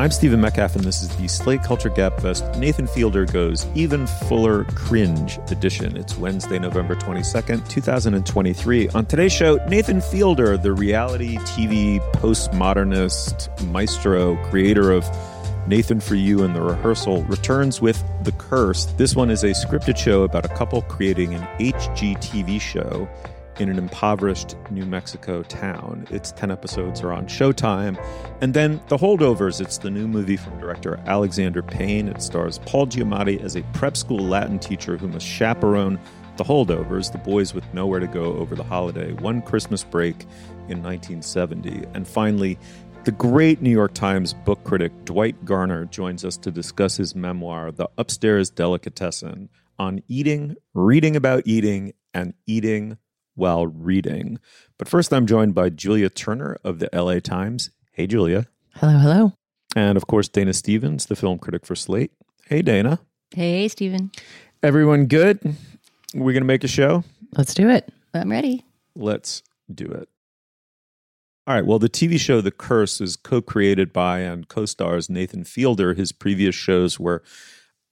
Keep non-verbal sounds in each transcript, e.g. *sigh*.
I'm Stephen Metcalf, and this is the Slate Culture Gabfest Nathan Fielder Goes Even Fuller Cringe edition. It's Wednesday, November 22nd, 2023. On today's show, Nathan Fielder, the reality TV postmodernist maestro, creator of Nathan for You and The Rehearsal, returns with The Curse. This one is a scripted show about a couple creating an HGTV show in an impoverished New Mexico town. Its 10 episodes are on Showtime. And then The Holdovers, it's the new movie from director Alexander Payne. It stars Paul Giamatti as a prep school Latin teacher who must chaperone the holdovers, the boys with nowhere to go over the holiday, one Christmas break in 1970. And finally, the great New York Times book critic Dwight Garner joins us to discuss his memoir, The Upstairs Delicatessen, on eating, reading about eating, and eating while reading. But first, I'm joined by Julia Turner of the LA Times. Hey, Julia. Hello, hello. And of course, Dana Stevens, the film critic for Slate. Hey, Dana. Hey, Stephen. Everyone good? We're going to make a show? Let's do it. I'm ready. Let's do it. All right. Well, the TV show The Curse is co created by and co stars Nathan Fielder. His previous shows were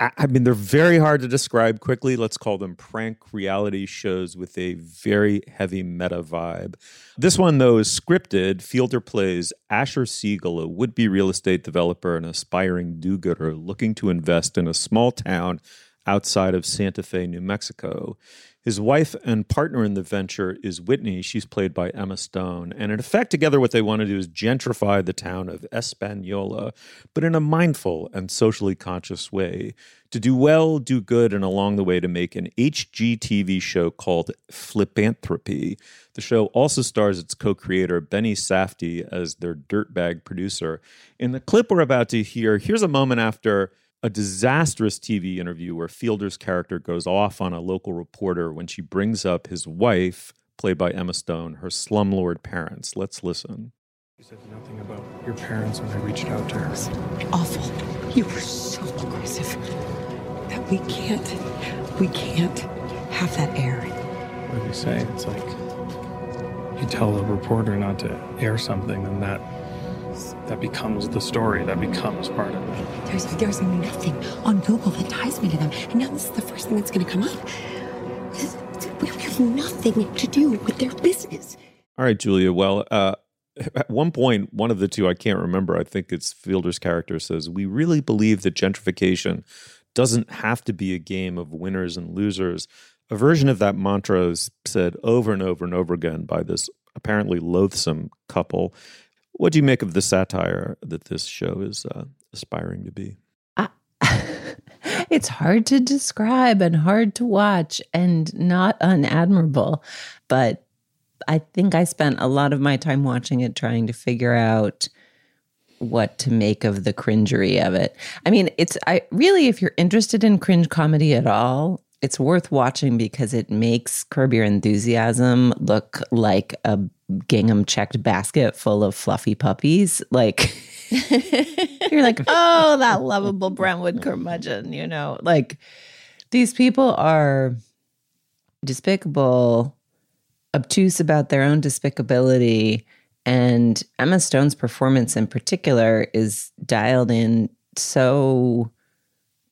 I mean, they're very hard to describe quickly. Let's call them prank reality shows with a very heavy meta vibe. This one, though, is scripted. Fielder plays Asher Siegel, a would be real estate developer and aspiring do gooder looking to invest in a small town outside of Santa Fe, New Mexico. His wife and partner in the venture is Whitney. She's played by Emma Stone. And in effect, together, what they want to do is gentrify the town of Espanola, but in a mindful and socially conscious way. To do well, do good, and along the way to make an HGTV show called Fliplanthropy. The show also stars its co creator, Benny Safdie, as their dirtbag producer. In the clip we're about to hear, here's a moment after a disastrous TV interview where Fielder's character goes off on a local reporter when she brings up his wife, played by Emma Stone, her slumlord parents. Let's listen. You said nothing about your parents when I reached out to her. Awful. You were so aggressive that we can't, we can't have that air. What do you say? It's like you tell a reporter not to air something, and that that becomes the story. That becomes part of it. There's there's nothing on Google that ties me to them, and now this is the first thing that's going to come up. We have nothing to do with their business. All right, Julia. Well, uh, at one point, one of the two, I can't remember, I think it's Fielder's character says, We really believe that gentrification doesn't have to be a game of winners and losers. A version of that mantra is said over and over and over again by this apparently loathsome couple. What do you make of the satire that this show is uh, aspiring to be? *laughs* it's hard to describe and hard to watch and not unadmirable. But I think I spent a lot of my time watching it trying to figure out what to make of the cringery of it. I mean, it's I really if you're interested in cringe comedy at all, it's worth watching because it makes Curb Your Enthusiasm look like a gingham checked basket full of fluffy puppies. Like *laughs* you're like, oh, that lovable Brentwood curmudgeon, you know, like these people are despicable, obtuse about their own despicability. And Emma Stone's performance in particular is dialed in so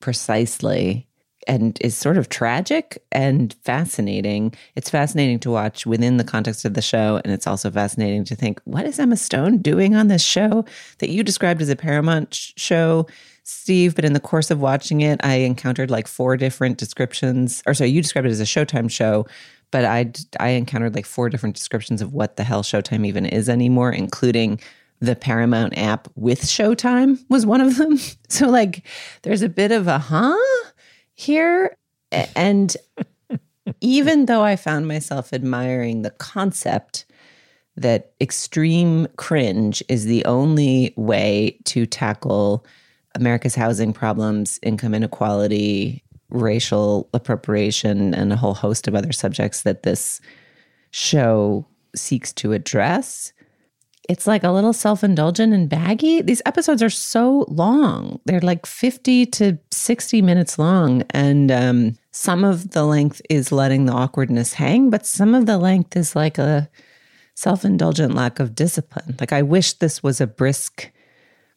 precisely. And is sort of tragic and fascinating. It's fascinating to watch within the context of the show. And it's also fascinating to think, what is Emma Stone doing on this show that you described as a Paramount sh- show? Steve, but in the course of watching it, I encountered like four different descriptions. Or sorry, you described it as a Showtime show, but I I encountered like four different descriptions of what the hell Showtime even is anymore, including the Paramount app with Showtime was one of them. *laughs* So like, there's a bit of a huh here, *laughs* and even though I found myself admiring the concept that extreme cringe is the only way to tackle America's housing problems, income inequality, racial appropriation, and a whole host of other subjects that this show seeks to address. It's like a little self indulgent and baggy. These episodes are so long. They're like 50 to 60 minutes long. And um, some of the length is letting the awkwardness hang, but some of the length is like a self indulgent lack of discipline. Like, I wish this was a brisk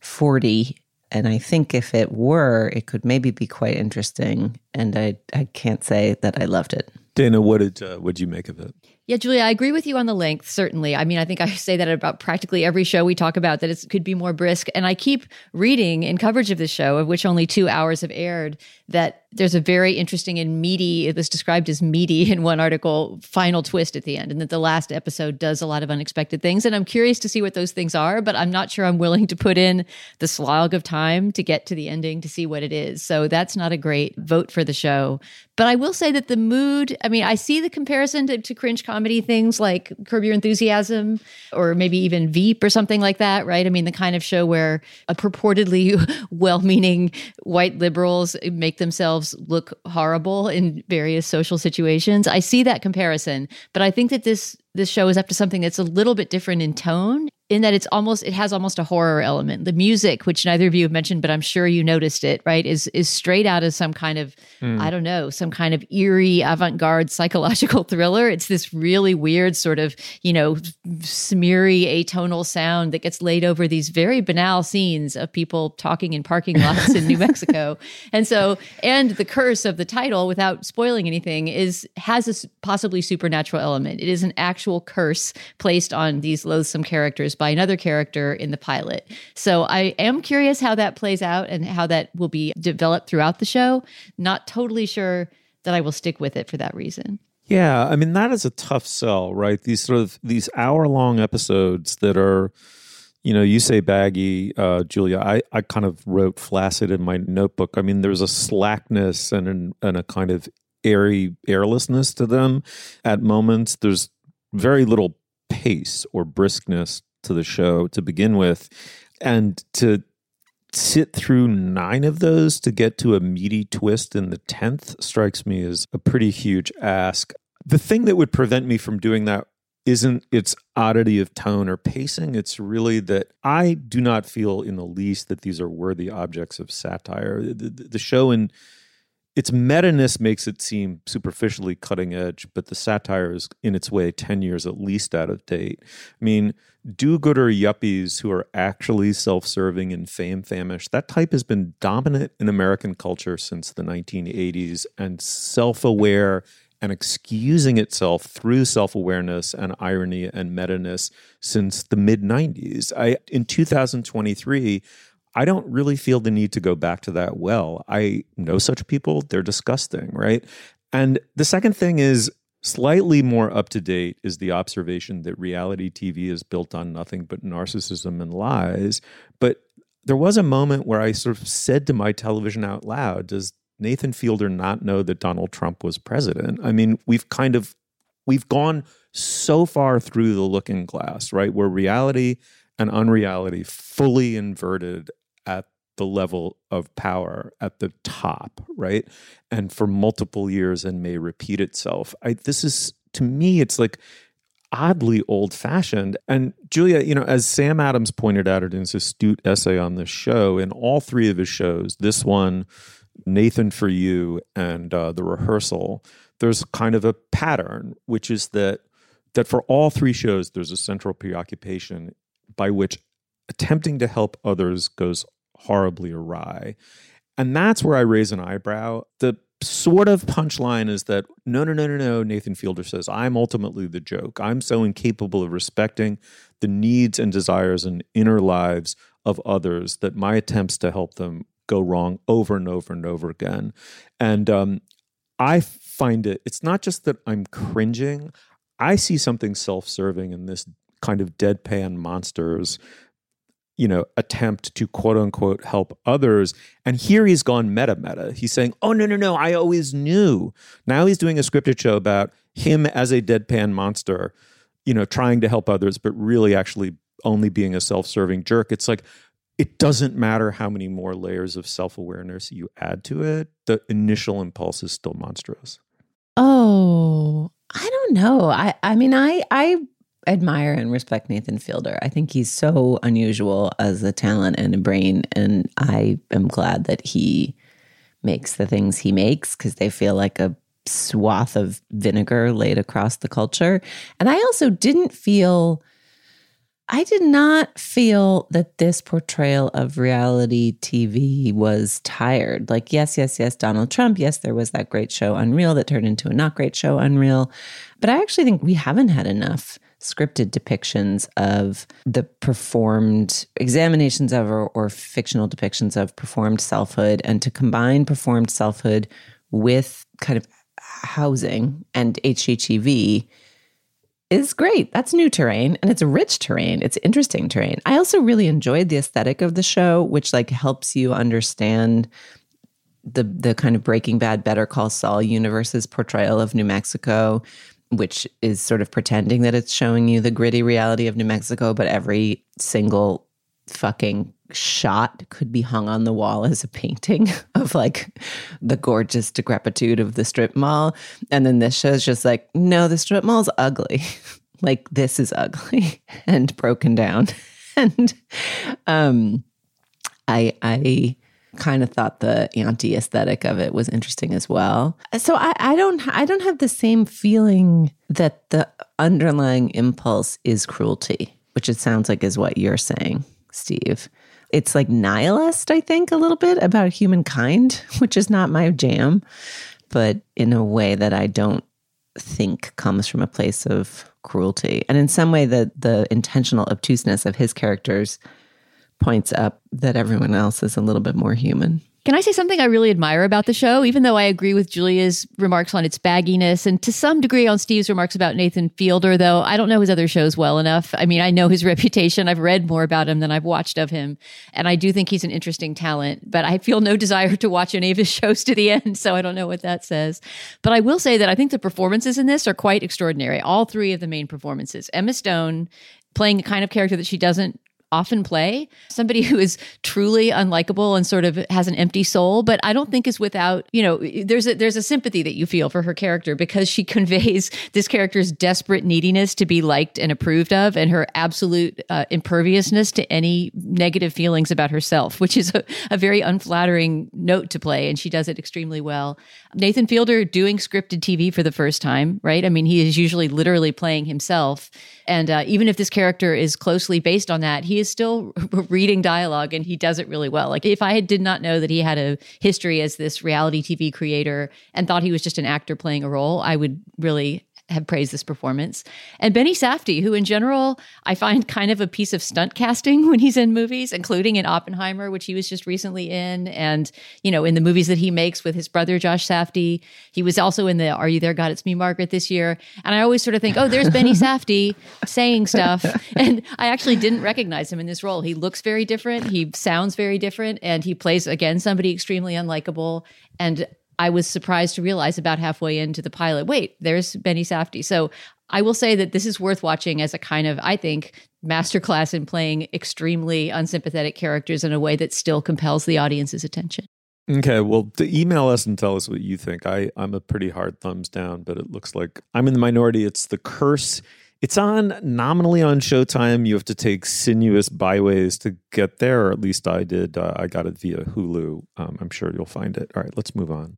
40 and I think if it were, it could maybe be quite interesting. And I, I can't say that I loved it. Dana, what did uh, what did you make of it? Yeah, Julia, I agree with you on the length, certainly. I mean, I think I say that about practically every show we talk about, that it could be more brisk. And I keep reading in coverage of this show, of which only two hours have aired, that there's a very interesting and meaty, it was described as meaty *laughs* in one article, final twist at the end, and that the last episode does a lot of unexpected things. And I'm curious to see what those things are, but I'm not sure I'm willing to put in the slog of time to get to the ending to see what it is. So that's not a great vote for the show. But I will say that the mood, I mean, I see the comparison to, to cringe comedy things like Curb Your Enthusiasm or maybe even Veep or something like that, right? I mean, the kind of show where a purportedly *laughs* well meaning white liberals make themselves look horrible in various social situations. I see that comparison, but I think that this this show is up to something that's a little bit different in tone in that it's almost it has almost a horror element. The music, which neither of you have mentioned, but I'm sure you noticed it, right, is is straight out of some kind of mm. I don't know, some kind of eerie avant-garde psychological *laughs* thriller. It's this really weird sort of, you know, smeary atonal sound that gets laid over these very banal scenes of people talking in parking *laughs* lots in New Mexico. And so and the curse of the title without spoiling anything is has a possibly supernatural element. It is an actual curse placed on these loathsome characters by another character in the pilot. So I am curious how that plays out and how that will be developed throughout the show. Not totally sure that I will stick with it for that reason. Yeah, I mean that is a tough sell, right? These sort of these hour long episodes that are you know, you say baggy, uh, Julia. I, I kind of wrote flaccid in my notebook. I mean, there's a slackness and an, and a kind of airy airlessness to them at moments. There's very little pace or briskness to the show to begin with. And to sit through nine of those to get to a meaty twist in the 10th strikes me as a pretty huge ask. The thing that would prevent me from doing that isn't its oddity of tone or pacing. It's really that I do not feel in the least that these are worthy objects of satire. The, the, the show in its meta-ness makes it seem superficially cutting edge, but the satire is in its way 10 years at least out of date. I mean, do-gooder yuppies who are actually self-serving and fame famished, that type has been dominant in American culture since the 1980s and self-aware and excusing itself through self-awareness and irony and meta-ness since the mid 90s. I in 2023 I don't really feel the need to go back to that well. I know such people, they're disgusting, right? And the second thing is slightly more up to date is the observation that reality TV is built on nothing but narcissism and lies. But there was a moment where I sort of said to my television out loud, does Nathan Fielder not know that Donald Trump was president? I mean, we've kind of we've gone so far through the looking glass, right? Where reality and unreality fully inverted at the level of power at the top, right? And for multiple years and may repeat itself. I, this is, to me, it's like oddly old fashioned. And Julia, you know, as Sam Adams pointed out in his astute essay on this show, in all three of his shows, this one, Nathan for You, and uh, The Rehearsal, there's kind of a pattern, which is that that for all three shows, there's a central preoccupation by which attempting to help others goes horribly awry. And that's where I raise an eyebrow. The sort of punchline is that no, no, no, no, no. Nathan Fielder says, I'm ultimately the joke. I'm so incapable of respecting the needs and desires and inner lives of others that my attempts to help them go wrong over and over and over again. And um, I find it, it's not just that I'm cringing, I see something self serving in this kind of deadpan monsters you know, attempt to quote unquote help others. And here he's gone meta meta. He's saying, oh, no, no, no, I always knew. Now he's doing a scripted show about him as a deadpan monster, you know, trying to help others, but really actually only being a self serving jerk. It's like, it doesn't matter how many more layers of self awareness you add to it, the initial impulse is still monstrous. Oh, I don't know. I, I mean, I, I admire and respect Nathan Fielder. I think he's so unusual as a talent and a brain. And I am glad that he makes the things he makes because they feel like a swath of vinegar laid across the culture. And I also didn't feel. I did not feel that this portrayal of reality TV was tired. Like, yes, yes, yes, Donald Trump. Yes, there was that great show Unreal that turned into a not great show Unreal. But I actually think we haven't had enough scripted depictions of the performed examinations of or, or fictional depictions of performed selfhood and to combine performed selfhood with kind of housing and HGTV is great. That's new terrain and it's rich terrain. It's interesting terrain. I also really enjoyed the aesthetic of the show, which like helps you understand the the kind of Breaking Bad Better Call Saul universe's portrayal of New Mexico which is sort of pretending that it's showing you the gritty reality of New Mexico, but every single fucking shot could be hung on the wall as a painting *laughs* of like the gorgeous decrepitude of the strip mall. And then this show is just like, no, the strip mall's ugly. *laughs* like this is ugly *laughs* and broken down. and um I I kind of thought the anti aesthetic of it was interesting as well. So I, I don't I don't have the same feeling that the underlying impulse is cruelty, which it sounds like is what you're saying, Steve. It's like nihilist, I think, a little bit about humankind, *laughs* which is not my jam, but in a way that I don't think comes from a place of cruelty. And in some way the the intentional obtuseness of his characters points up that everyone else is a little bit more human. Can I say something I really admire about the show? Even though I agree with Julia's remarks on its bagginess and to some degree on Steve's remarks about Nathan Fielder, though I don't know his other shows well enough. I mean, I know his *laughs* reputation. I've read more about him than I've watched of him. And I do think he's an interesting talent, but I feel no *laughs* desire to watch any of his shows to the end. So I don't know what that says. But I will say that I think the performances in this are quite extraordinary. All three of the main performances Emma Stone playing a kind of character that she doesn't often play. Somebody *laughs* who is truly unlikable and sort of has an empty soul but i don't think is without you know there's a there's a sympathy that you feel for her character because she *laughs* conveys this character's desperate neediness to be liked and approved of and her absolute uh, imperviousness to any negative feelings about herself which is a, a very unflattering note to play and she does it extremely well. Nathan fielder doing scripted tv for the first time right? I mean he is usually literally playing himself. And uh, even if this character is closely based on that he is still *laughs* reading dialogue and he does it really well. Like if I did not know that he had a history as this reality TV creator and thought he was just an actor playing a role, I would really have praised this performance. And Benny Safdie, who in general I find kind of a piece of stunt casting *laughs* when he's in movies, including in Oppenheimer, which he was just recently in, and you know, in the movies that he makes with his brother Josh Safdie. He was also in the Are You There, God It's Me, Margaret this year. And I always sort of think, oh, there's Benny *laughs* Safdie saying stuff. And I actually didn't recognize him in this role. He looks very different, he sounds very different, and he plays again somebody extremely unlikable. And I was surprised to realize about halfway into the pilot, wait, there's Benny Safdie. So I will say that this is worth watching as a kind of, I think, masterclass in playing extremely unsympathetic characters in a way that still compels the audience's attention. Okay, well, email us and tell us what you think. I, I'm a pretty hard thumbs down, but it looks like I'm in the minority. It's The Curse. It's on nominally on Showtime. You have to take sinuous byways to get there, or at least I did. Uh, I got it via Hulu. Um, I'm sure you'll find it. All right, let's move on.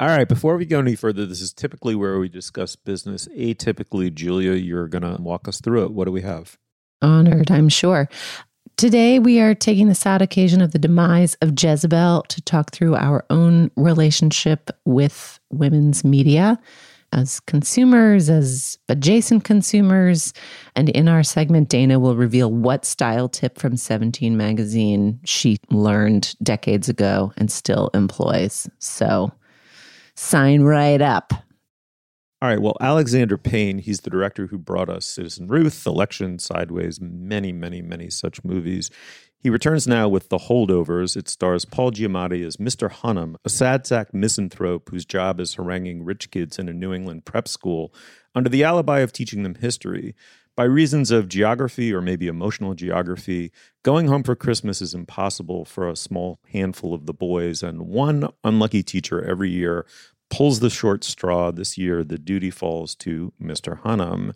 All right, before we go any further, this is typically where we discuss business. Atypically, Julia, you're going to walk us through it. What do we have? Honored, I'm sure. Today, we are taking the sad occasion of the demise of Jezebel to talk through our own relationship with women's media as consumers, as adjacent consumers. And in our segment, Dana will reveal what style tip from 17 magazine she learned decades ago and still employs. So, sign right up. All right. Well, Alexander Payne, he's the director who brought us Citizen Ruth, Election, Sideways, many, many, many such movies. He returns now with The Holdovers. It stars Paul Giamatti as Mr. Hunham, a sad sack misanthrope whose job is haranguing rich kids in a New England prep school under the alibi of teaching them history. By reasons of geography or maybe emotional geography, going home for Christmas is impossible for a small handful of the boys, and one unlucky teacher every year pulls the short straw. This year, the duty falls to Mr. Hunham.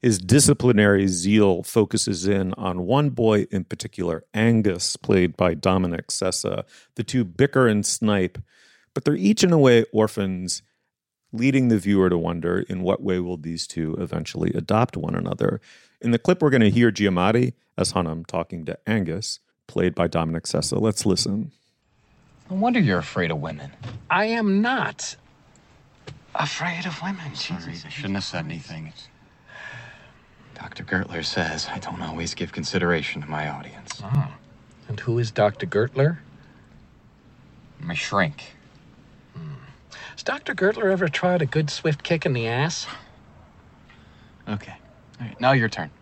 His disciplinary zeal focuses in on one boy in particular, Angus, played by Dominic Sessa. The two bicker and snipe, but they're each in a way orphans leading the viewer to wonder in what way will these two eventually adopt one another. In the clip, we're going to hear Giamatti as Hunham talking to Angus, played by Dominic Sessa. Let's listen. No wonder you're afraid of women. I am not. Afraid of women? Sorry, Jesus. I shouldn't have said anything. Dr. Gertler says I don't always give consideration to my audience. Oh. And who is Dr. Gertler? My shrink. Has Dr. Gertler ever tried a good swift kick in the ass? Okay. All right, now your turn.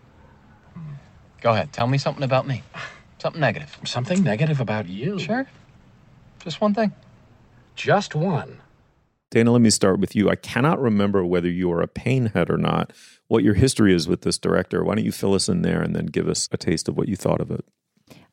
Go ahead. Tell me something about me. Something negative. Something negative about you? Sure. Just one thing. Just one. Dana, let me start with you. I cannot remember whether you are a Payne head or not, what your history is with this director. Why don't you fill us in there and then give us a taste of what you thought of it?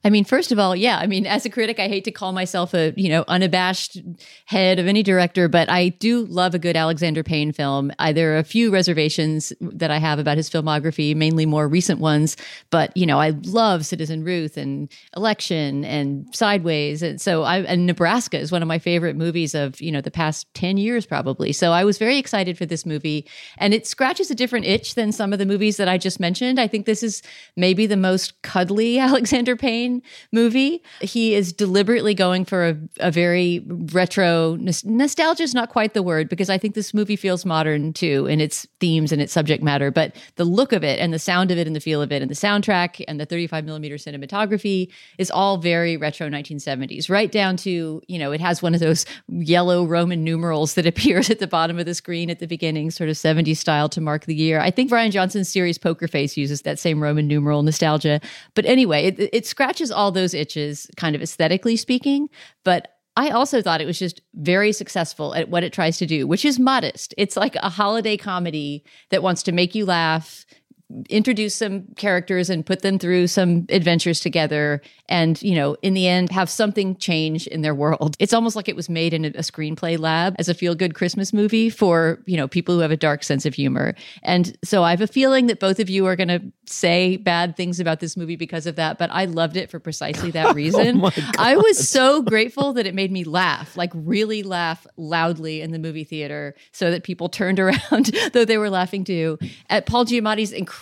I mean, first of all, yeah. I mean, as a critic, I hate to call myself a you know unabashed head of any director, but I do love a good Alexander Payne film. I, there are a few reservations that I have about his filmography, mainly more recent ones. But you know, I love Citizen Ruth and Election and Sideways, and so I and Nebraska is one of my favorite movies of you know the past ten years probably. So I was very excited for this movie, and it scratches a different itch than some of the movies that I just mentioned. I think this is maybe the most cuddly *laughs* Alexander Payne movie. He is deliberately going for a, a very retro nostalgia is not quite the word because I think this movie feels modern too in its themes and its subject matter. But the look of it and the sound of it and the feel of it and the soundtrack and the 35 millimeter cinematography is all very retro 1970s, right down to, you know, it has one of those yellow Roman numerals that *laughs* appears at the bottom of the screen at the beginning, sort of 70s style to mark the year. I think Rian Johnson's series Poker Face uses that same Roman numeral nostalgia. But anyway, it, it scratches all those itches, kind of aesthetically speaking. But I also thought it was just very successful at what it tries to do, which is modest. It's like a holiday comedy that wants to make you laugh, introduce some characters and put them through some adventures together and you know in the end have something change in their world. It's almost like it was made in a, screenplay lab as a feel good christmas movie for you know people who have a dark sense of humor. And so i have a feeling that both of you are going to say bad things about this movie because of that but i loved it for precisely that *laughs* oh reason. oh i was so grateful that it made me laugh like really laugh loudly in the movie theater so that people turned *laughs* around though they were laughing too at paul giamatti's incredible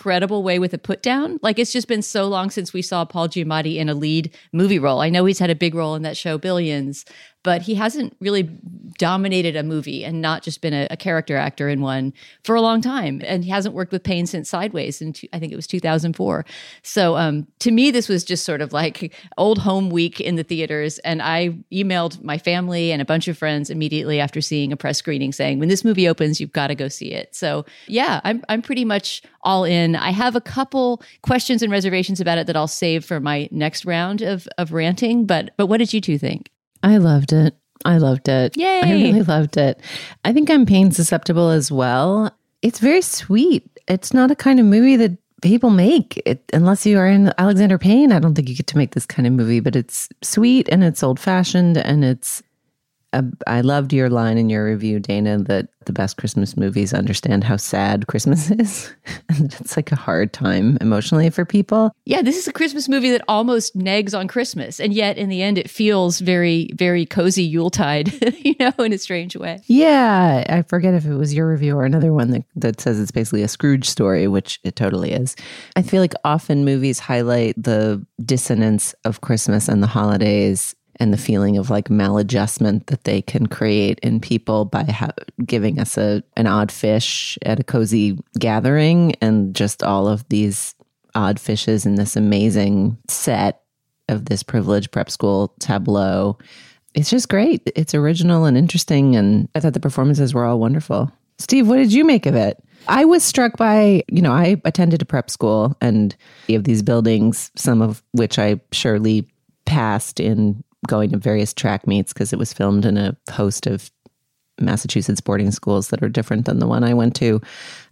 way with a put down. Like it's just been so long since we saw paul giamatti in a lead movie role. I know he's had a big role in that show billions but he hasn't really dominated a movie and not just been a, a character actor in one for a long time. And he hasn't worked with Payne since Sideways and I think it was 2004. So um, to me, this was just sort of like old home week in the theaters. And I emailed my family and a bunch of friends immediately after seeing a press screening saying, when this movie opens, you've got to go see it. So yeah, I'm, I'm pretty much all in. I have a couple questions and reservations about it that I'll save for my next round of, of ranting. But, but what did you two think? I loved it. I loved it. Yay. I really *laughs* loved it. I think I'm Payne susceptible as well. It's very sweet. It's not a kind of movie that people make it, unless you are in Alexander Payne. I don't think you get to make this kind of movie, but it's sweet and it's old fashioned and it's I loved your line in your review, Dana, that the best Christmas movies understand how sad Christmas *laughs* is. and it's like a hard time emotionally for people. Yeah, this is a Christmas movie that almost negs on Christmas. And yet in the end, it feels very, very cozy Yuletide, *laughs* you know, in a strange way. Yeah. I forget if it was your review or another one that, that says it's basically a Scrooge story, which it totally is. I feel like often movies highlight the dissonance of Christmas and the holidays and the feeling of like maladjustment that they can create in people by ha- giving us a an odd fish at a cozy gathering and just all of these odd fishes in this amazing set of this privileged prep school tableau. It's just great. It's original and interesting and I thought the performances were all wonderful. Steve, what did you make of it? I was struck by, you know, I attended a prep school and you have these buildings, some of which I surely passed in going to various track meets because it was filmed in a host of Massachusetts boarding schools that are different than the one I went to.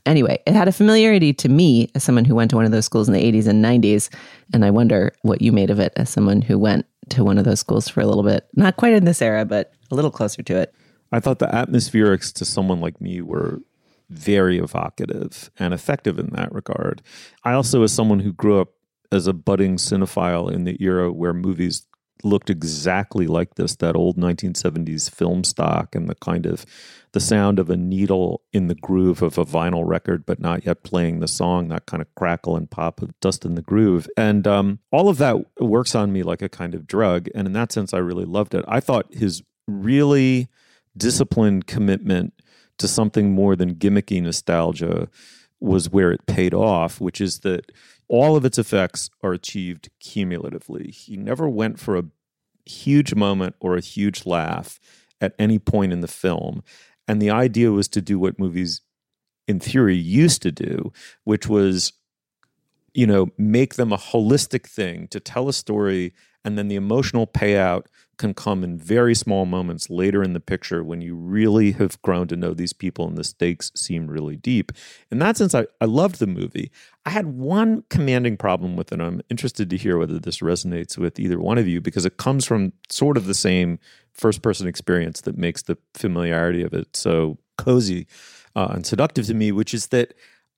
Anyway, it had a familiarity to me as someone who went to one of those schools in the 80s and 90s. And I wonder what you made of it as someone who went to one of those schools for a little bit. Not quite in this era, but a little closer to it. I thought the atmospherics to someone like me were very evocative and effective in that regard. I also, as someone who grew up as a budding cinephile in the era where movies looked exactly like this that old 1970s film stock and the kind of the sound of a needle in the groove of a vinyl record but not yet playing the song that kind of crackle and pop of dust in the groove. And um, all of that works on me like a kind of drug and in that sense i really loved it. I thought his really disciplined commitment to something more than gimmicky nostalgia was where it paid off which is that all of its effects are achieved cumulatively. He never went for a huge moment or a huge laugh at any point in the film. And the idea was to do what movies, in theory, used to do, which was, you know, make them a holistic thing to tell a story and then the emotional payout can come in very small moments later in the picture when you really have grown to know these people and the stakes seem really deep. In that sense, I, I loved the movie. I had one commanding problem with it. I'm interested to hear whether this resonates with either one of you because it comes from sort of the same first person experience that makes the familiarity of it so cozy uh, and seductive to me, which is that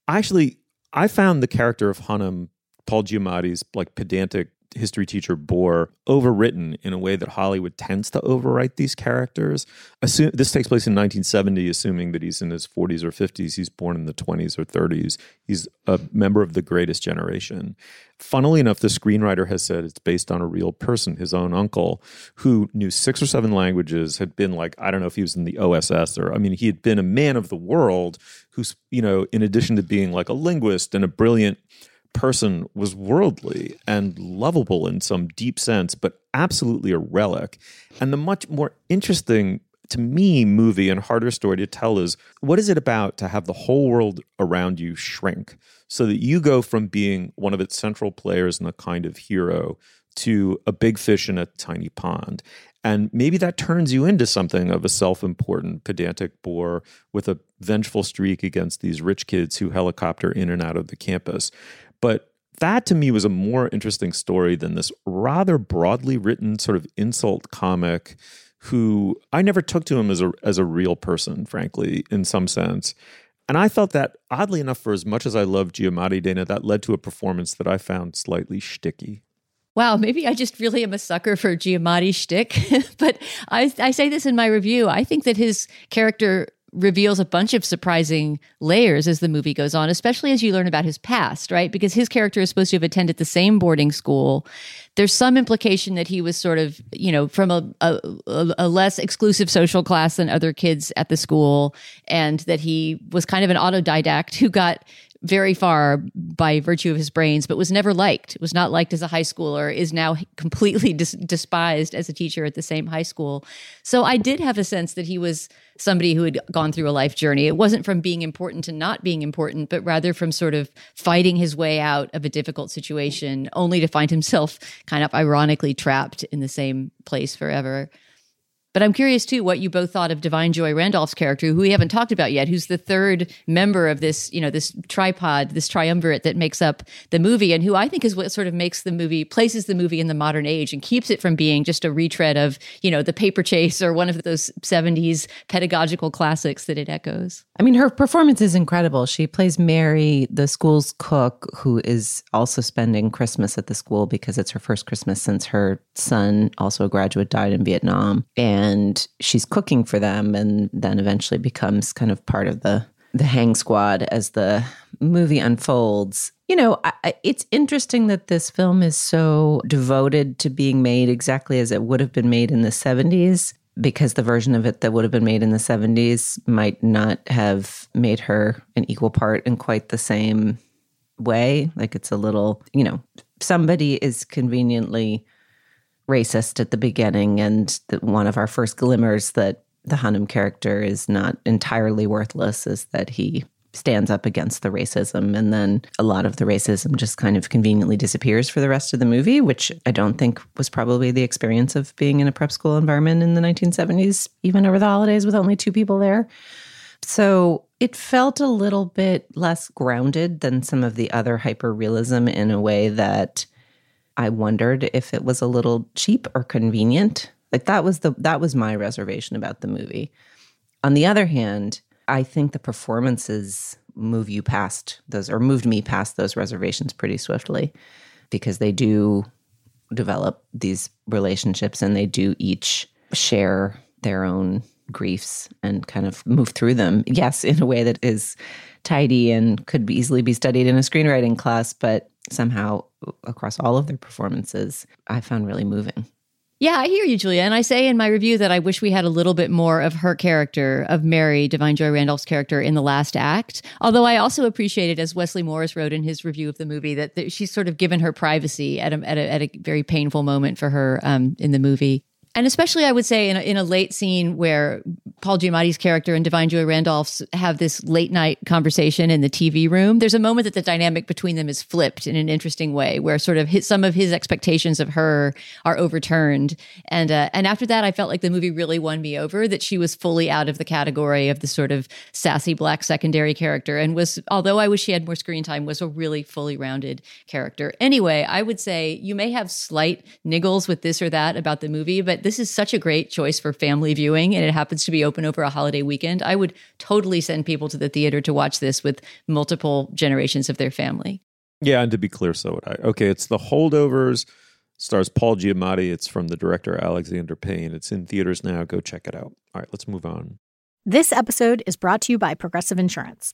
actually I found the character of Hunham Paul Giamatti's like pedantic history teacher bore overwritten in a way that Hollywood tends to overwrite these characters. Assume, this takes place in 1970, assuming that he's in his 40s or 50s. He's born in the 20s or 30s. He's a member of the greatest generation. Funnily enough, the screenwriter has said it's based on a real person, his own uncle, who knew six or seven languages, had been like, I don't know if he was in the OSS or, I mean, he had been a man of the world who's, you know, in addition to being like a linguist and a brilliant person was worldly and lovable in some deep sense, but absolutely a relic. And the much more interesting to me movie and harder story to tell is what is it about to have the whole world around you shrink so that you go from being one of its central players and a kind of hero to a big fish in a tiny pond. And maybe that turns you into something of a self important, pedantic bore with a vengeful streak against these rich kids who helicopter in and out of the campus. But that to me was a more interesting story than this rather broadly written sort of insult comic who I never took to him as a as a real person, frankly, in some sense. And I felt that oddly enough, for as much as I love Giamatti Dana, that led to a performance that I found slightly shticky. Wow, maybe I just really am a sucker for Giamatti shtick. *laughs* but I, I say this in my review. I think that his character reveals a bunch of surprising layers as the movie goes on, especially as you learn about his past, right? Because his character is supposed to have attended the same boarding school. There's some implication that he was sort of, you know, from a, a, a less exclusive social class than other kids at the school, and that he was kind of an autodidact who got very far by virtue of his brains, but was never liked. Was not liked as a high schooler. Is now completely *laughs* dis- despised as a teacher at the same high school. So I did have a sense that he was somebody who had gone through a life journey. It wasn't from being important to not being important, but rather from sort of fighting his way out of a difficult situation, only to find himself kind of ironically trapped in the same place forever. But I'm curious too what you both thought of Da'Vine Joy Randolph's character, who we haven't talked about yet, who's the third member of this, you know, this tripod, this triumvirate that makes up the movie, and who I think is what sort of makes the movie, places the movie in the modern age and keeps it from being just a retread of, you know, the paper chase or one of those 70s pedagogical classics that it echoes. I mean, her performance is incredible. She plays Mary, the school's cook, who is also spending Christmas at the school because it's her first Christmas since her son, also a graduate, died in Vietnam. And and she's cooking for them and then eventually becomes kind of part of the the hang squad as the movie unfolds. You know I, it's interesting that this film is so devoted to being made exactly as it would have been made in the 70s because the version of it that would have been made in the 70s might not have made her an equal part in quite the same way. Like it's a little you know somebody is conveniently racist at the beginning, and one of our first glimmers that the Hunham character is not entirely worthless is that he stands up against the racism. And then a lot of the racism just kind of conveniently disappears for the rest of the movie which i don't think was probably the experience of being in a prep school environment in the 1970s even over the holidays with only two people there. So it felt a little bit less grounded than some of the other hyper realism in a way that I wondered if it was a little cheap or convenient. Like that was the that was my reservation about the movie. On the other hand, I think the performances move you past those or moved me past those reservations pretty swiftly because they do develop these relationships and they do each share their own griefs and kind of move through them. Yes, in a way that is tidy and could be easily be studied in a screenwriting class, but somehow across all of their performances, I found really moving. Yeah, I hear you, Julia. And I say in my review that I wish we had a little bit more of her character, of Mary, Da'Vine Joy Randolph's character in the last act. Although I also appreciated, as Wesley Morris wrote in his review of the movie, that, that she's sort of given her privacy at a, at a, at a very painful moment for her um, in the movie and especially I would say in a, in a late scene where Paul Giamatti's character and Da'Vine Joy Randolph's have this late night conversation in the TV room. There's a moment that the dynamic between them is flipped in an interesting way, where sort of his, some of his expectations of her are overturned, and uh, and after that, I felt like the movie really won me over. That she was fully out of the category of the sort of sassy black secondary character, and was although I wish she had more screen time, was a really fully rounded character. Anyway, I would say you may have slight niggles with this or that about the movie, but this is such a great choice for family viewing and it happens to be open over a holiday weekend, I would totally send people to the theater to watch this with multiple generations of their family. Yeah, and to be clear, so would I. Okay, it's The Holdovers, stars Paul Giamatti. It's from the director Alexander Payne. It's in theaters now. Go check it out. All right, let's move on. This episode is brought to you by Progressive Insurance.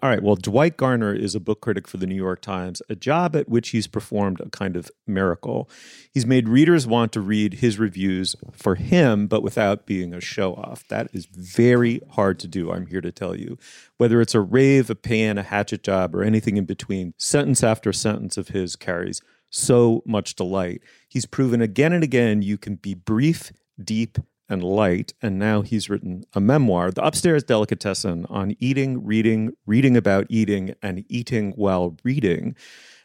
All right. Well, Dwight Garner is a book critic for the New York Times, a job at which he's performed a kind of miracle. He's made readers want to read his reviews for him, but without being a show off. That is very hard to do, I'm here to tell you. Whether it's a rave, a pan, a hatchet job, or anything in between, sentence after sentence of his carries so much delight. He's proven again and again you can be brief, deep, and light. And now he's written a memoir, The Upstairs Delicatessen, on eating, reading, reading about eating, and eating while reading.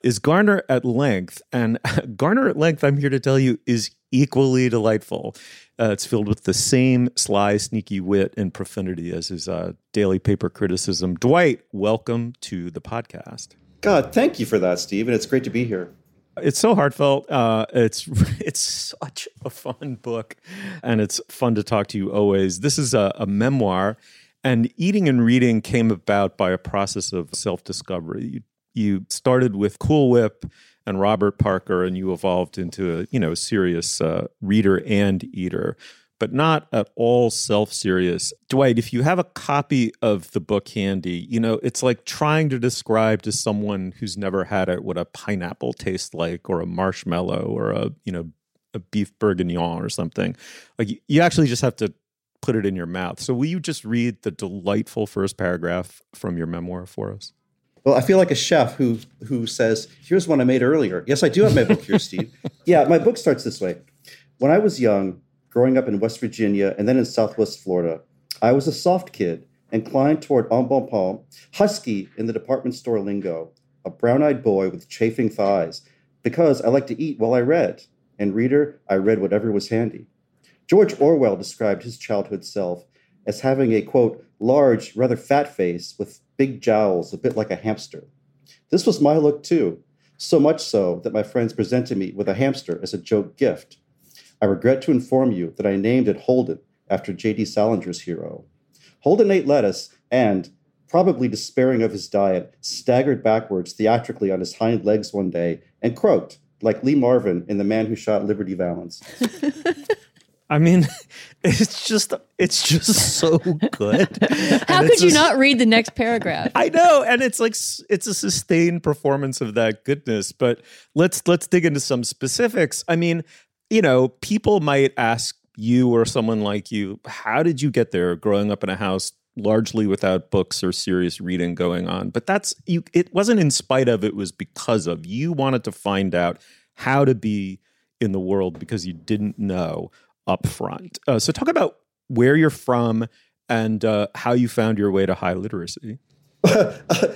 Is Garner at length, and *laughs* Garner at length, I'm here to tell you, is equally delightful. Uh, it's filled with the same sly, sneaky wit and profundity as his uh, daily paper criticism. Dwight, welcome to the podcast. God, thank you for that, Steve, and it's great to be here. It's so heartfelt. Uh, it's *laughs* it's such a fun book, and it's fun to talk to you always. This is a, a memoir, and eating and reading came about by a process of self discovery. You, you started with Cool Whip and Robert Parker, and you evolved into a you know serious uh, reader and eater but not at all self serious. Dwight, if you have a copy of the book handy, you know, it's like trying to describe to someone who's never had it what a pineapple tastes like or a marshmallow or a, you know, a beef bourguignon or something. Like you actually just have to put it in your mouth. So will you just read the delightful first paragraph from your memoir for us? Well, I feel like a chef who who says, "Here's one I made earlier." Yes, I do have my book here, Steve. *laughs* yeah, my book starts this way. When I was young, growing up in West Virginia and then in Southwest Florida, I was a soft kid, inclined toward embonpoint, husky in the department store lingo, a brown eyed boy with chafing thighs, because I liked to eat while I read. And reader, I read whatever was handy. George Orwell described his childhood self as having a quote, large, rather fat face with big jowls, a bit like a hamster. This was my look too, so much so that my friends presented me with a hamster as a joke gift. I regret to inform you that I named it Holden after J.D. Salinger's hero. Holden ate lettuce and, probably despairing of his diet, staggered backwards theatrically on his hind legs one day and croaked, like Lee Marvin in The Man Who Shot Liberty Valance. *laughs* I mean, it's just it's just so good. *laughs* How could you not read the next paragraph? I know, and it's like it's a sustained performance of that goodness. But let's let's dig into some specifics. I mean, you know, people might ask you or someone like you, how did you get there growing up in a house largely without books or serious reading going on? But that's you it wasn't in spite of, it was because of. You wanted to find out how to be in the world because you didn't know up front. Uh, so talk about where you're from and uh, how you found your way to high literacy. *laughs*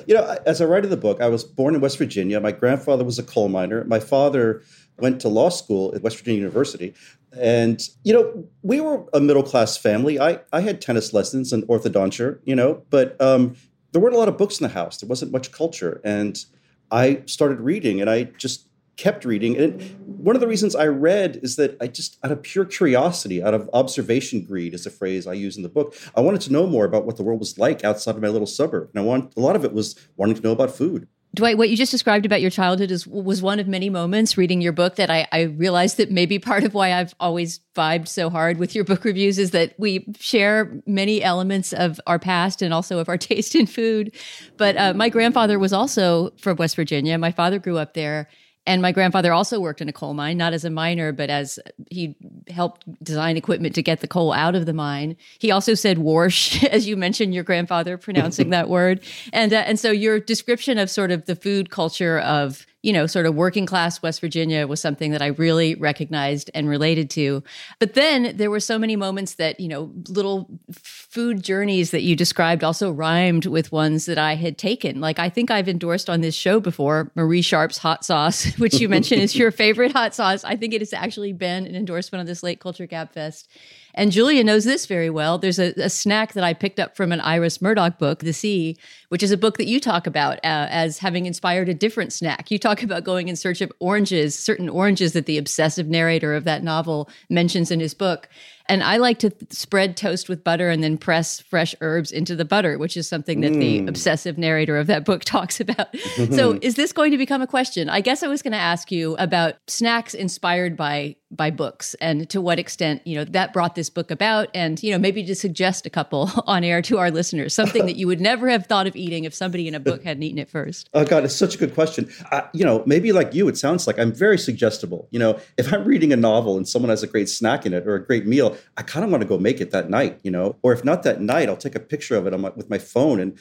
you know, as I write in the book, I was born in West Virginia. My grandfather was a coal miner. My father went to law school at West Virginia University. And, you know, we were a middle class family. I, I had tennis lessons and orthodonture, you know, but um, there weren't a lot of books in the house. There wasn't much culture. And I started reading and I just kept reading. And one of the reasons I read is that I just, out of pure curiosity, out of observation greed, is a phrase I use in the book, I wanted to know more about what the world was like outside of my little suburb. And I want a lot of it was wanting to know about food. Dwight, what you just described about your childhood is was one of many moments reading your book that I, I, realized that maybe part of why I've always vibed so hard with your book reviews is that we share many elements of our past and also of our *laughs* taste in food. But uh, my grandfather was also from West Virginia. My father grew up there, and my grandfather also worked in a coal mine, not as a miner, but as he helped design equipment to get the coal out of the mine. He also said "warsh," *laughs* as you mentioned, your grandfather pronouncing that word, and uh, and so your description of sort of the food culture of you know, sort of working class West Virginia was something that I really recognized and related to. But then there were so many moments that, you know, little food journeys that you described also rhymed with ones that I had taken. Like I think I've endorsed on this show before Marie Sharp's hot sauce, *laughs* which you mentioned is your favorite hot sauce. I think it has actually been an endorsement on this Slate Culture Gabfest. And Julia knows this very well. There's a, a, snack that I picked up from an Iris Murdoch book, The Sea, which is a book that you talk about uh, as having inspired a different snack. You talk about going in search of oranges, certain oranges that the obsessive narrator of that novel mentions in his book. And I like to th- spread toast with butter and then press fresh herbs into the butter, which is something that the Mm. obsessive narrator of that book *laughs* talks about. so, is this going to become a question? I guess I was going to ask you about snacks inspired by by books and to what extent, you know, that brought this book about and, you know, maybe to suggest a couple *laughs* on air to our listeners, something that you would never have thought of eating if somebody in a book hadn't eaten it first. Oh God, it's such a good question. You know, maybe like you, it sounds like I'm very suggestible. You know, if I'm reading a novel and someone has a great snack in it or a great meal, I kind of want to go make it that night. You know, or if not that night, I'll take a picture of it on my, with my phone and.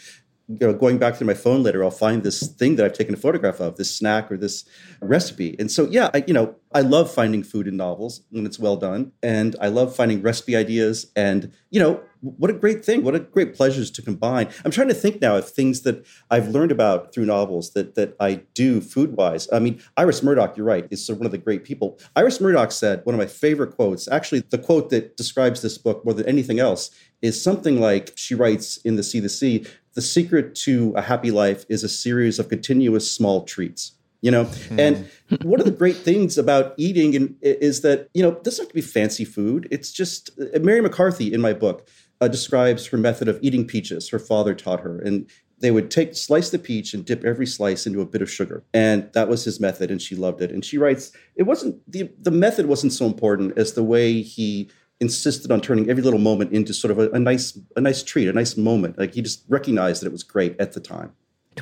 You know, going back to my phone later, I'll find this thing that I've taken a photograph of, this snack or this recipe. And so, yeah, I, you know, I love finding food in novels when it's well done, and I love finding recipe ideas. And you know, what a great thing! What a great pleasures to combine. I'm trying to think now of things that I've learned about through novels that that I do food wise. I mean, Iris Murdoch, you're right, is one of the great people. Iris Murdoch said one of my favorite quotes. Actually, the quote that describes this book more than anything else is something like she writes in the Sea the Sea. The secret to a happy life is a series of continuous small treats you know? And one of the great things about eating in, is that you know it doesn't have to be fancy food. It's just uh, mary mccarthy in my book uh, describes her method of eating peaches her father taught her. And they would take slice the peach and dip every slice into a bit of sugar. And that was his method and she loved it. And she writes it wasn't the the method wasn't so important as the way he insisted on turning every little moment into sort of a, a nice a nice treat a nice moment like he just recognized that it was great at the time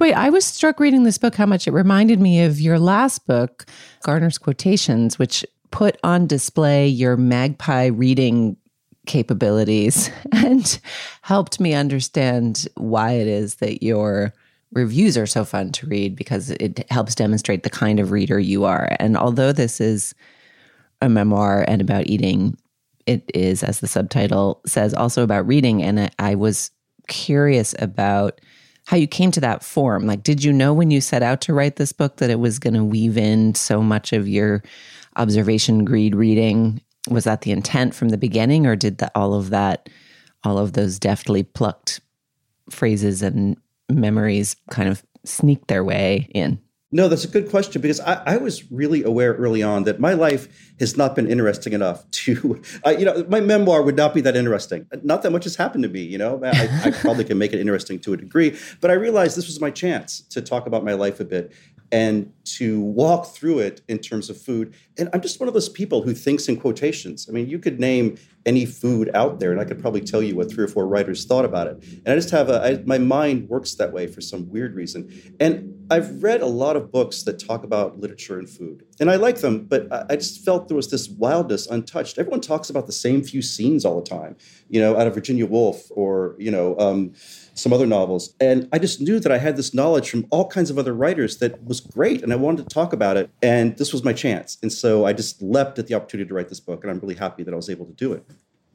Wait, I was struck reading this book how much it reminded me of your last book, Garner's Quotations, which put on display your magpie reading capabilities *laughs* and helped me understand why it is that your reviews are so fun to read because it helps demonstrate the kind of reader you are. And although this is a memoir and about eating, it is, as the subtitle says, also about reading. And I was curious about how you came to that form. Like, did you know when you set out to write this book that it was going to weave in so much of your observation greed reading? Was that the intent from the beginning, or did the, all of that, all of those deftly plucked phrases and memories kind of sneak their way in? No, that's a good question because I, I, was really aware early on that my life has not been interesting enough to, *laughs* uh, you know, my memoir would not be that interesting. Not that much has happened to me, you know. I, I probably can make it interesting to a degree, but I realized this was my chance to talk about my life a bit and to walk through it in terms of food. And I'm just one of those people who thinks in quotations. I mean, you could name any food out there, and I could probably tell you what three or four writers thought about it. And I just have a, I, my mind works that way for some weird reason. And I've read a lot of books that talk about literature and food, and I like them, but I just felt there was this wildness untouched. Everyone talks about the same few scenes all the time, you know, out of Virginia Woolf or, you know, um, some other novels. And I just knew that I had this knowledge from all kinds of other writers that was great. And I wanted to talk about it. And this was my chance. And so I just leapt at the opportunity to write this book. And I'm really happy that I was able to do it.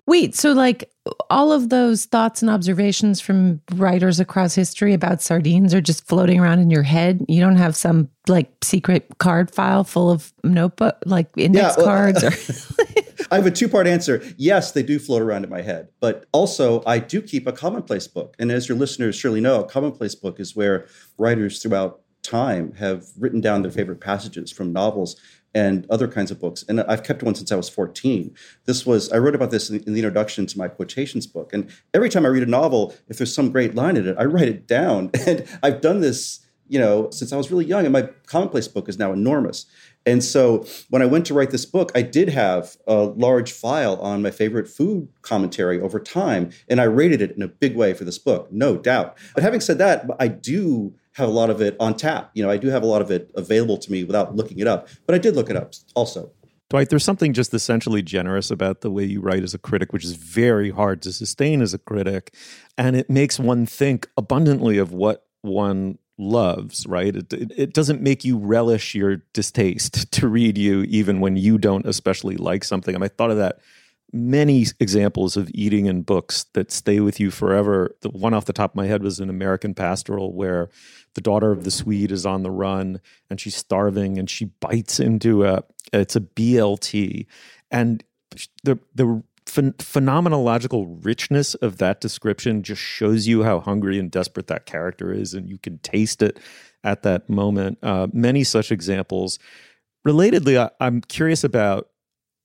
Wait, so like all of those thoughts and observations from writers across history about sardines are just floating around in your head? You don't have some like secret card file full of notebook, like index Yeah, well, cards? Or- *laughs* I have a two part answer. Yes, they do float around in my head, but also I do keep a commonplace book. And as your listeners surely know, a commonplace book is where writers throughout time have written down their favorite passages from novels and other kinds of books. And I've kept one since I was 14. This was, I wrote about this in, in the introduction to my quotations book. And every time I read a novel, if there's some great line in it, I write it down. *laughs* And I've done this, you know, since I was really young, and my commonplace book is now enormous. And so when I went to write this book, I did have a large file on my favorite food commentary over time, and I rated it in a big way for this book, no doubt. But having said that, I do have a lot of it on tap. You know, I do have a lot of it available to me without looking it up, but I did look it up also. Dwight, there's something just essentially generous about the way you write as a critic, which is very hard to sustain as a critic. And it makes one think abundantly of what one loves, right? It, it, it, doesn't make you relish your distaste *laughs* to read you, even when you don't especially like something. I, I thought of that many examples of eating in books that stay with you forever. The one off the top of my head was an American pastoral where the daughter of the Swede is on the run and she's starving and she bites into a it's a BLT and the the ph- phenomenological richness of that description just shows you how hungry and desperate that character is and you can taste it at that moment uh, many such examples relatedly I, i'm curious about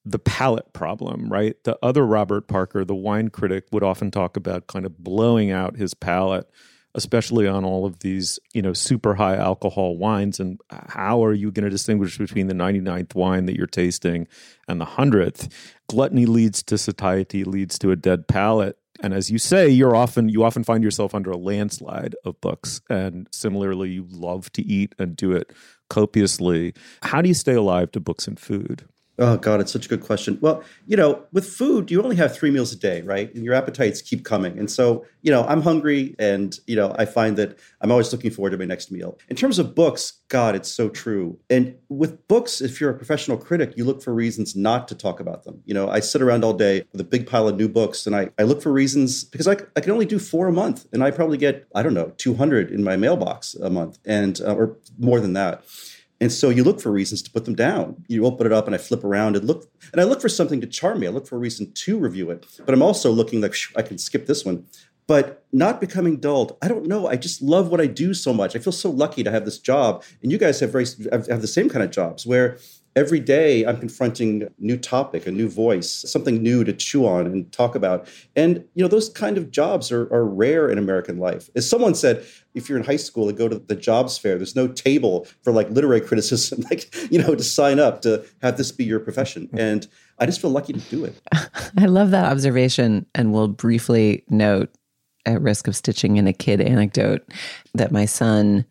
the palate problem, right? The other Robert Parker, the wine critic, would often talk about kind of blowing out his palate, especially on all of these, you know, super high alcohol wines. And how are you going to distinguish between the 99th wine that you're tasting and the 100th? Gluttony leads to satiety, leads to a dead palate. And as you say, you're often you often find yourself under a landslide of books. And similarly, you love to eat and do it copiously. How do you stay alive to books and food? Oh God, it's such a good question. Well, you know, with food, you only have three meals a day, right? And your appetites keep coming. And so, you know, I'm hungry and, you know, I find that I'm always looking forward to my next meal. In terms of books, God, it's so true. And with books, if you're a professional critic, you look for reasons not to talk about them. You know, I sit around all day with a big pile of new books and I, I look for reasons because I, I can only do four a month and I probably get, I don't know, 200 in my mailbox a month and, uh, or more than that. And so you look for reasons to put them down. You open it up and I flip around and look, and I look for something to charm me. I look for a reason to review it. But I'm also looking like, I can skip this one. But not becoming dulled. I don't know. I just love what I do so much. I feel so lucky to have this job. And you guys have very have, have the same kind of jobs where every day I'm confronting a new topic, a new voice, something new to chew on and talk about. And you know, those kind of jobs are, are rare in American life. As someone said, if you're in high school and go to the jobs fair, there's no table for like literary *laughs* criticism, like, you know, to sign up to have this be your profession. *laughs* And I just feel lucky to do it. *laughs* I love that observation. And we'll briefly note, at risk of stitching in a kid anecdote, that my son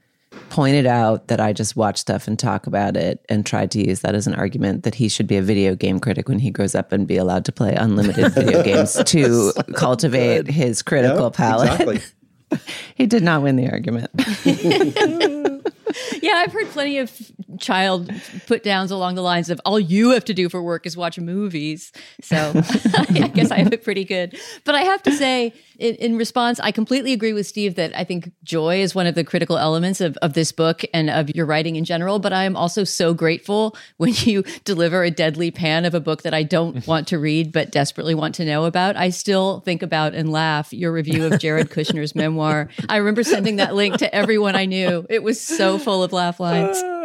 pointed out that I just watch stuff and talk about it and tried to use that as an argument that he should be a video game critic when he grows up and be allowed to play unlimited *laughs* video games to cultivate Good. his critical yep, palate. Exactly. *laughs* he did not win the argument. *laughs* yeah, I've heard plenty of child put downs along the lines of all you have to do for work is watch movies. So *laughs* I guess I have it pretty good. But I have to say, in, in, response, I completely agree with Steve that I think joy is one of the critical elements of, of this book and of your writing in general. But I am also so grateful *laughs* when you deliver a deadly pan of a book that I don't want to read but desperately want to know about. I still think about and laugh your review of Jared Kushner's memoir. I remember sending that link to everyone I knew. It was so full of laugh lines. *laughs*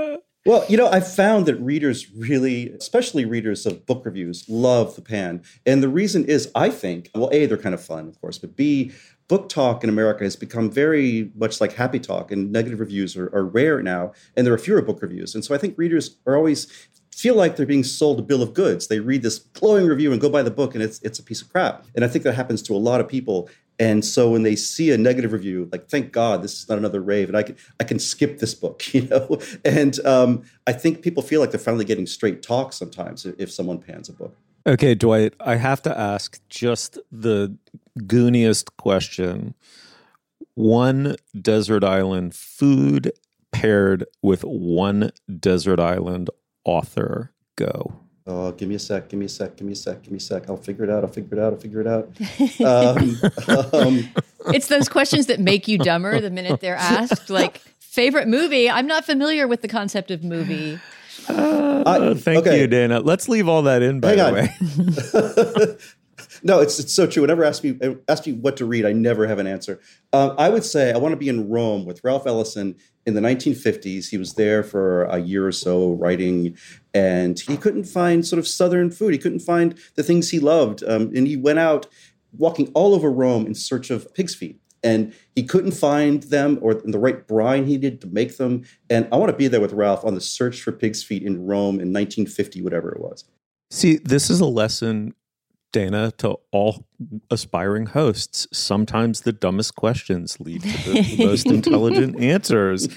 Well, you know, I found that readers really, especially readers of book reviews, love the pan. And the reason is, I think, well, A, they're kind of fun, of course, but B, book talk in America has become very much like happy talk, and negative reviews are, are rare now, and there are fewer book reviews. And so I think readers are always feel like they're being sold a bill of goods. They read this glowing review and go buy the book, and it's it's a piece of crap. And I think that happens to a lot of people. And so when they see a negative review, like thank God this is not another rave, and I can I can skip this book, *laughs* you know. And um, I think people feel like they're finally getting straight talk sometimes if someone pans a book. Okay, Dwight, I have to ask just the gooniest question. One desert island food paired with one desert island author. Go. Oh, give me a sec, give me a sec, give me a sec, give me a sec. I'll figure it out. I'll figure it out. I'll figure it out. *laughs* Um, um, it's those questions that make you dumber the minute they're asked. Like, favorite movie? I'm not familiar with the concept of movie. Uh, uh, thank okay. you, Dana. Let's leave all that in, by Hang the way. *laughs* *laughs* no, it's it's so true. Whenever ask me ask me what to read, I never have an answer. Um, I would say I want to be in Rome with Ralph Ellison in the 1950s. He was there for a year or so writing, and he couldn't find sort of Southern food. He couldn't find the things he loved, um, and he went out walking all over Rome in search of pig's feet. And he couldn't find them or the right brine he needed to make them. And I want to be there with Ralph on the search for pig's feet in Rome in 1950, whatever it was. See, this is a lesson Dana, to all aspiring hosts, sometimes the dumbest questions lead to the *laughs* most intelligent answers.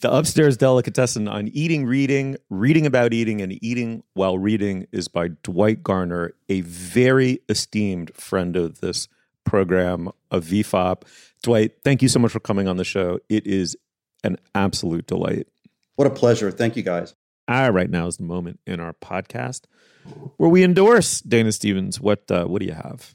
The upstairs delicatessen on eating, reading, reading about eating, and eating while reading is by Dwight Garner, a very esteemed friend of this program of VFOP. Dwight, thank you so much for coming on the show. It is an absolute delight. What a pleasure. Thank you, guys. All right, now is the moment in our podcast where we endorse Dana Stevens. What uh, what do you have?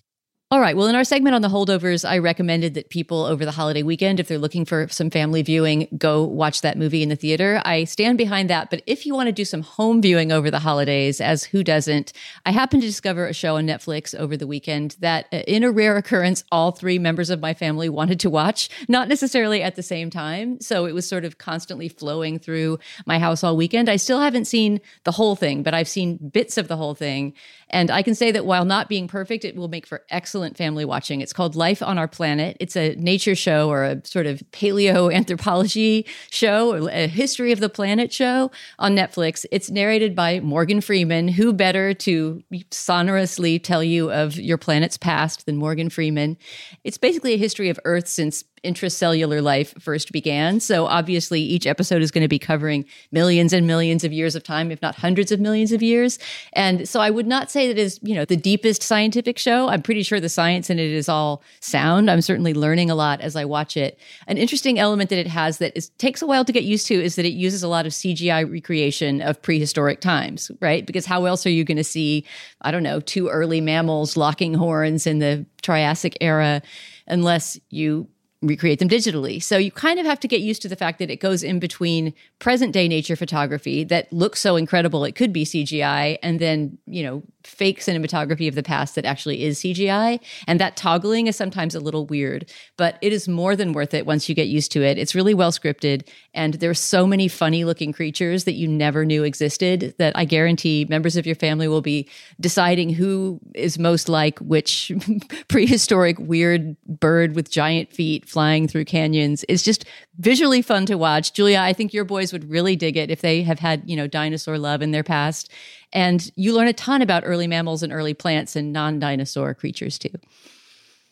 All right. Well, in our segment on the holdovers, I recommended that people over the holiday weekend, if they're looking for some family viewing, go watch that movie in the theater. I stand behind that. But if you want to do some home viewing over the holidays, as who doesn't, I happened to discover a show on Netflix over the weekend that, uh, in a rare occurrence, all three members of my family *laughs* wanted to watch, not necessarily at the same time. So it was sort of constantly flowing through my house all weekend. I still haven't seen the whole thing, but I've seen bits of the whole thing. And I can say that while not being perfect, it will make for excellent family watching. It's called Life on Our Planet. It's a nature show or a sort of paleo anthropology show, a history of the planet show on Netflix. It's narrated by Morgan Freeman. Who better to sonorously tell you of your planet's past than Morgan Freeman? It's basically a history of Earth since intracellular life first began. So obviously, each episode is going to be covering millions and millions of years of time, if not hundreds of millions of years. And so I would not say that is, you know, the deepest scientific show. I'm pretty sure the science in it is all sound. I'm certainly learning a lot as I watch it. An interesting element that it has that is, takes a while to get used to is that it uses a lot of CGI recreation of prehistoric times, right? Because how else are you going to see, I don't know, two early mammals locking horns in the Triassic era unless you recreate them digitally. So you kind of have to get used to the fact that it goes in between present day nature photography that looks so incredible it could be CGI and then, you know, fake cinematography of the past that actually is CGI. And that toggling is sometimes a little weird, but it is more than worth it once you get used to it. It's really well scripted. And there's so many funny looking creatures that you never knew existed that I guarantee members of your family will be deciding who is most like which *laughs* prehistoric weird bird with giant feet flying through canyons. It's just visually fun to watch. Julia, I think your boys would really dig it if they have had, you know, dinosaur love in their past. And you learn a ton about early mammals and early plants and non dinosaur creatures too.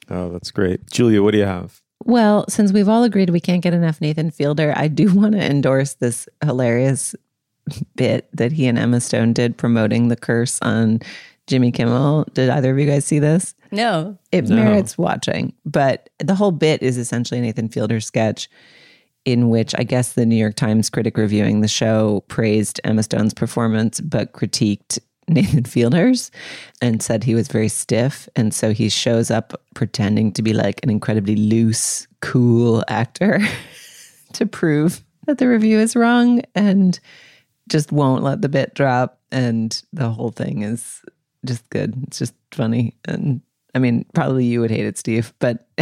Oh, that's great. Julia, what do you have? Well, since we've all agreed we can't get enough Nathan Fielder, I do *laughs* want to endorse this hilarious bit that he and Emma Stone did promoting the curse on Jimmy Kimmel. Did either of you guys see this? No. It No. merits watching, but the whole bit is essentially a Nathan Fielder sketch in which I guess the New York Times critic reviewing the show praised Emma Stone's performance but critiqued *laughs* Nathan Fielder's and said he was very stiff. And so he shows up pretending to be like an incredibly loose, cool actor *laughs* to prove that the review is wrong and just won't let the bit drop. And the whole thing is just good. It's just funny. And I mean, probably you would hate it, Steve, but *laughs*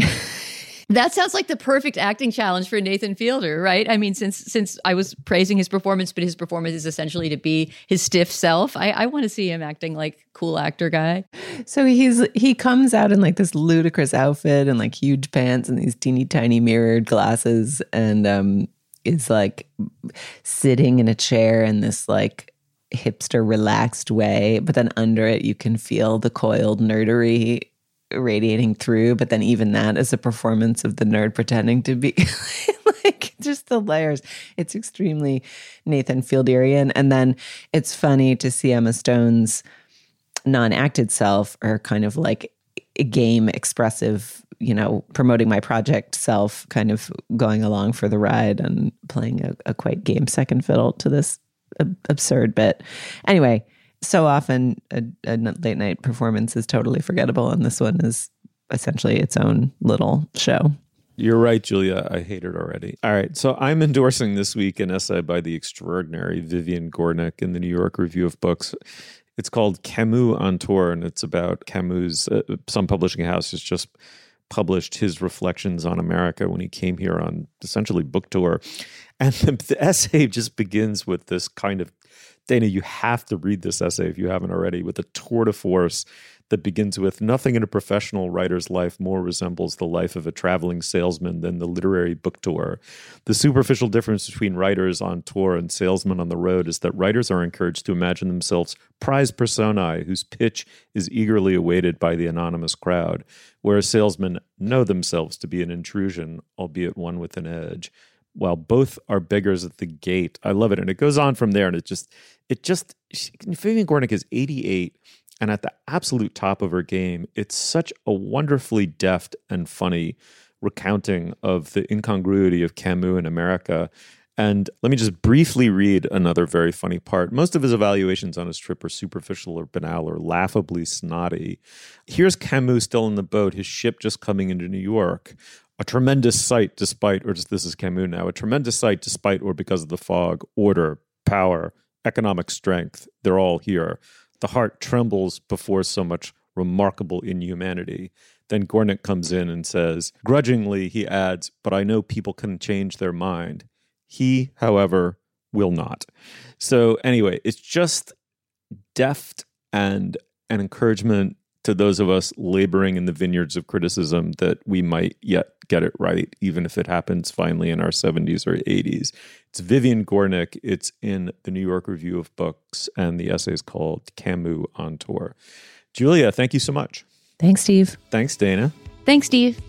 That sounds like the perfect acting challenge for Nathan Fielder, right? I mean, since since I was praising his performance, but his performance is essentially to be his stiff self. I, I want to see him acting like cool actor guy. So he's he comes out in like this ludicrous outfit and like huge pants and these teeny tiny mirrored glasses and um is like sitting in a chair in this like hipster relaxed way, but then under it you can feel the coiled nerdery radiating through, but then even that is a performance of the nerd pretending to be *laughs* like just the layers. It's extremely Nathan Fielderian. And then it's funny to see Emma Stone's non-acted self or kind of like game expressive you know promoting my project self kind of going along for the ride and playing a, a quite game second fiddle to this ab- absurd bit anyway so often a, a late night performance is totally forgettable and this one is essentially its own little show You're right, Julia. I hate it already. All right. So I'm endorsing this week an essay by the extraordinary Vivian Gornick in the New York Review of Books. It's called Camus on Tour, and it's about Camus. Uh, some publishing house is just published his reflections on America when he came here on essentially book tour. And the, *laughs* the essay just begins with this kind of Dana, you have to read this essay if you haven't already, with a tour de force that begins with nothing in a professional writer's life more resembles the life of a traveling salesman than the literary book tour. The superficial difference between writers on tour and salesmen on the road is that writers are encouraged to imagine themselves prize personae whose pitch is eagerly awaited by the anonymous crowd, whereas salesmen know themselves to be an intrusion, albeit one with an edge while both are beggars at the gate. I love it. And it goes on from there. And it just, it just, Vivian Gornick is 88 and at the absolute top of her game. It's such a wonderfully deft and funny recounting of the incongruity of Camus in America. And let me just briefly read another very funny part. Most of his evaluations on his trip are superficial or banal or laughably snotty. Here's Camus still in the boat, his ship just coming into New York. A tremendous sight, despite, or just this is Camus now, a tremendous sight, despite or because of the fog, order, power, economic strength. They're all here. The heart trembles before so much remarkable inhumanity. Then Gornick comes in and says, grudgingly, he adds, But I know people can change their mind. He, however, will not. So, anyway, it's just deft and an encouragement to those of us laboring in the vineyards of criticism that we might yet get it right, even if it happens finally in our 70s or 80s. It's Vivian Gornick. It's in the New York Review of Books, and the essay is called Camus on Tour. Julia, thank you so much. Thanks, Steve. Thanks, Dana. Thanks, Steve.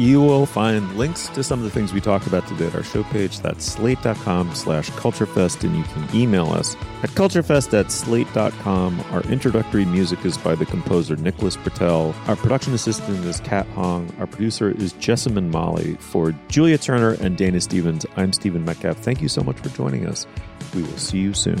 You will find links to some of the things we talked about today at our show page. That's slate.com slash culturefest, and you can email us at culturefest at slate.com. Our introductory music is by the composer Nicholas Patel. Our production assistant is Kat Hong. Our producer is Jessamine Molli. For Julia Turner and Dana Stevens, I'm Stephen Metcalf. Thank you so much for joining us. We will see you soon.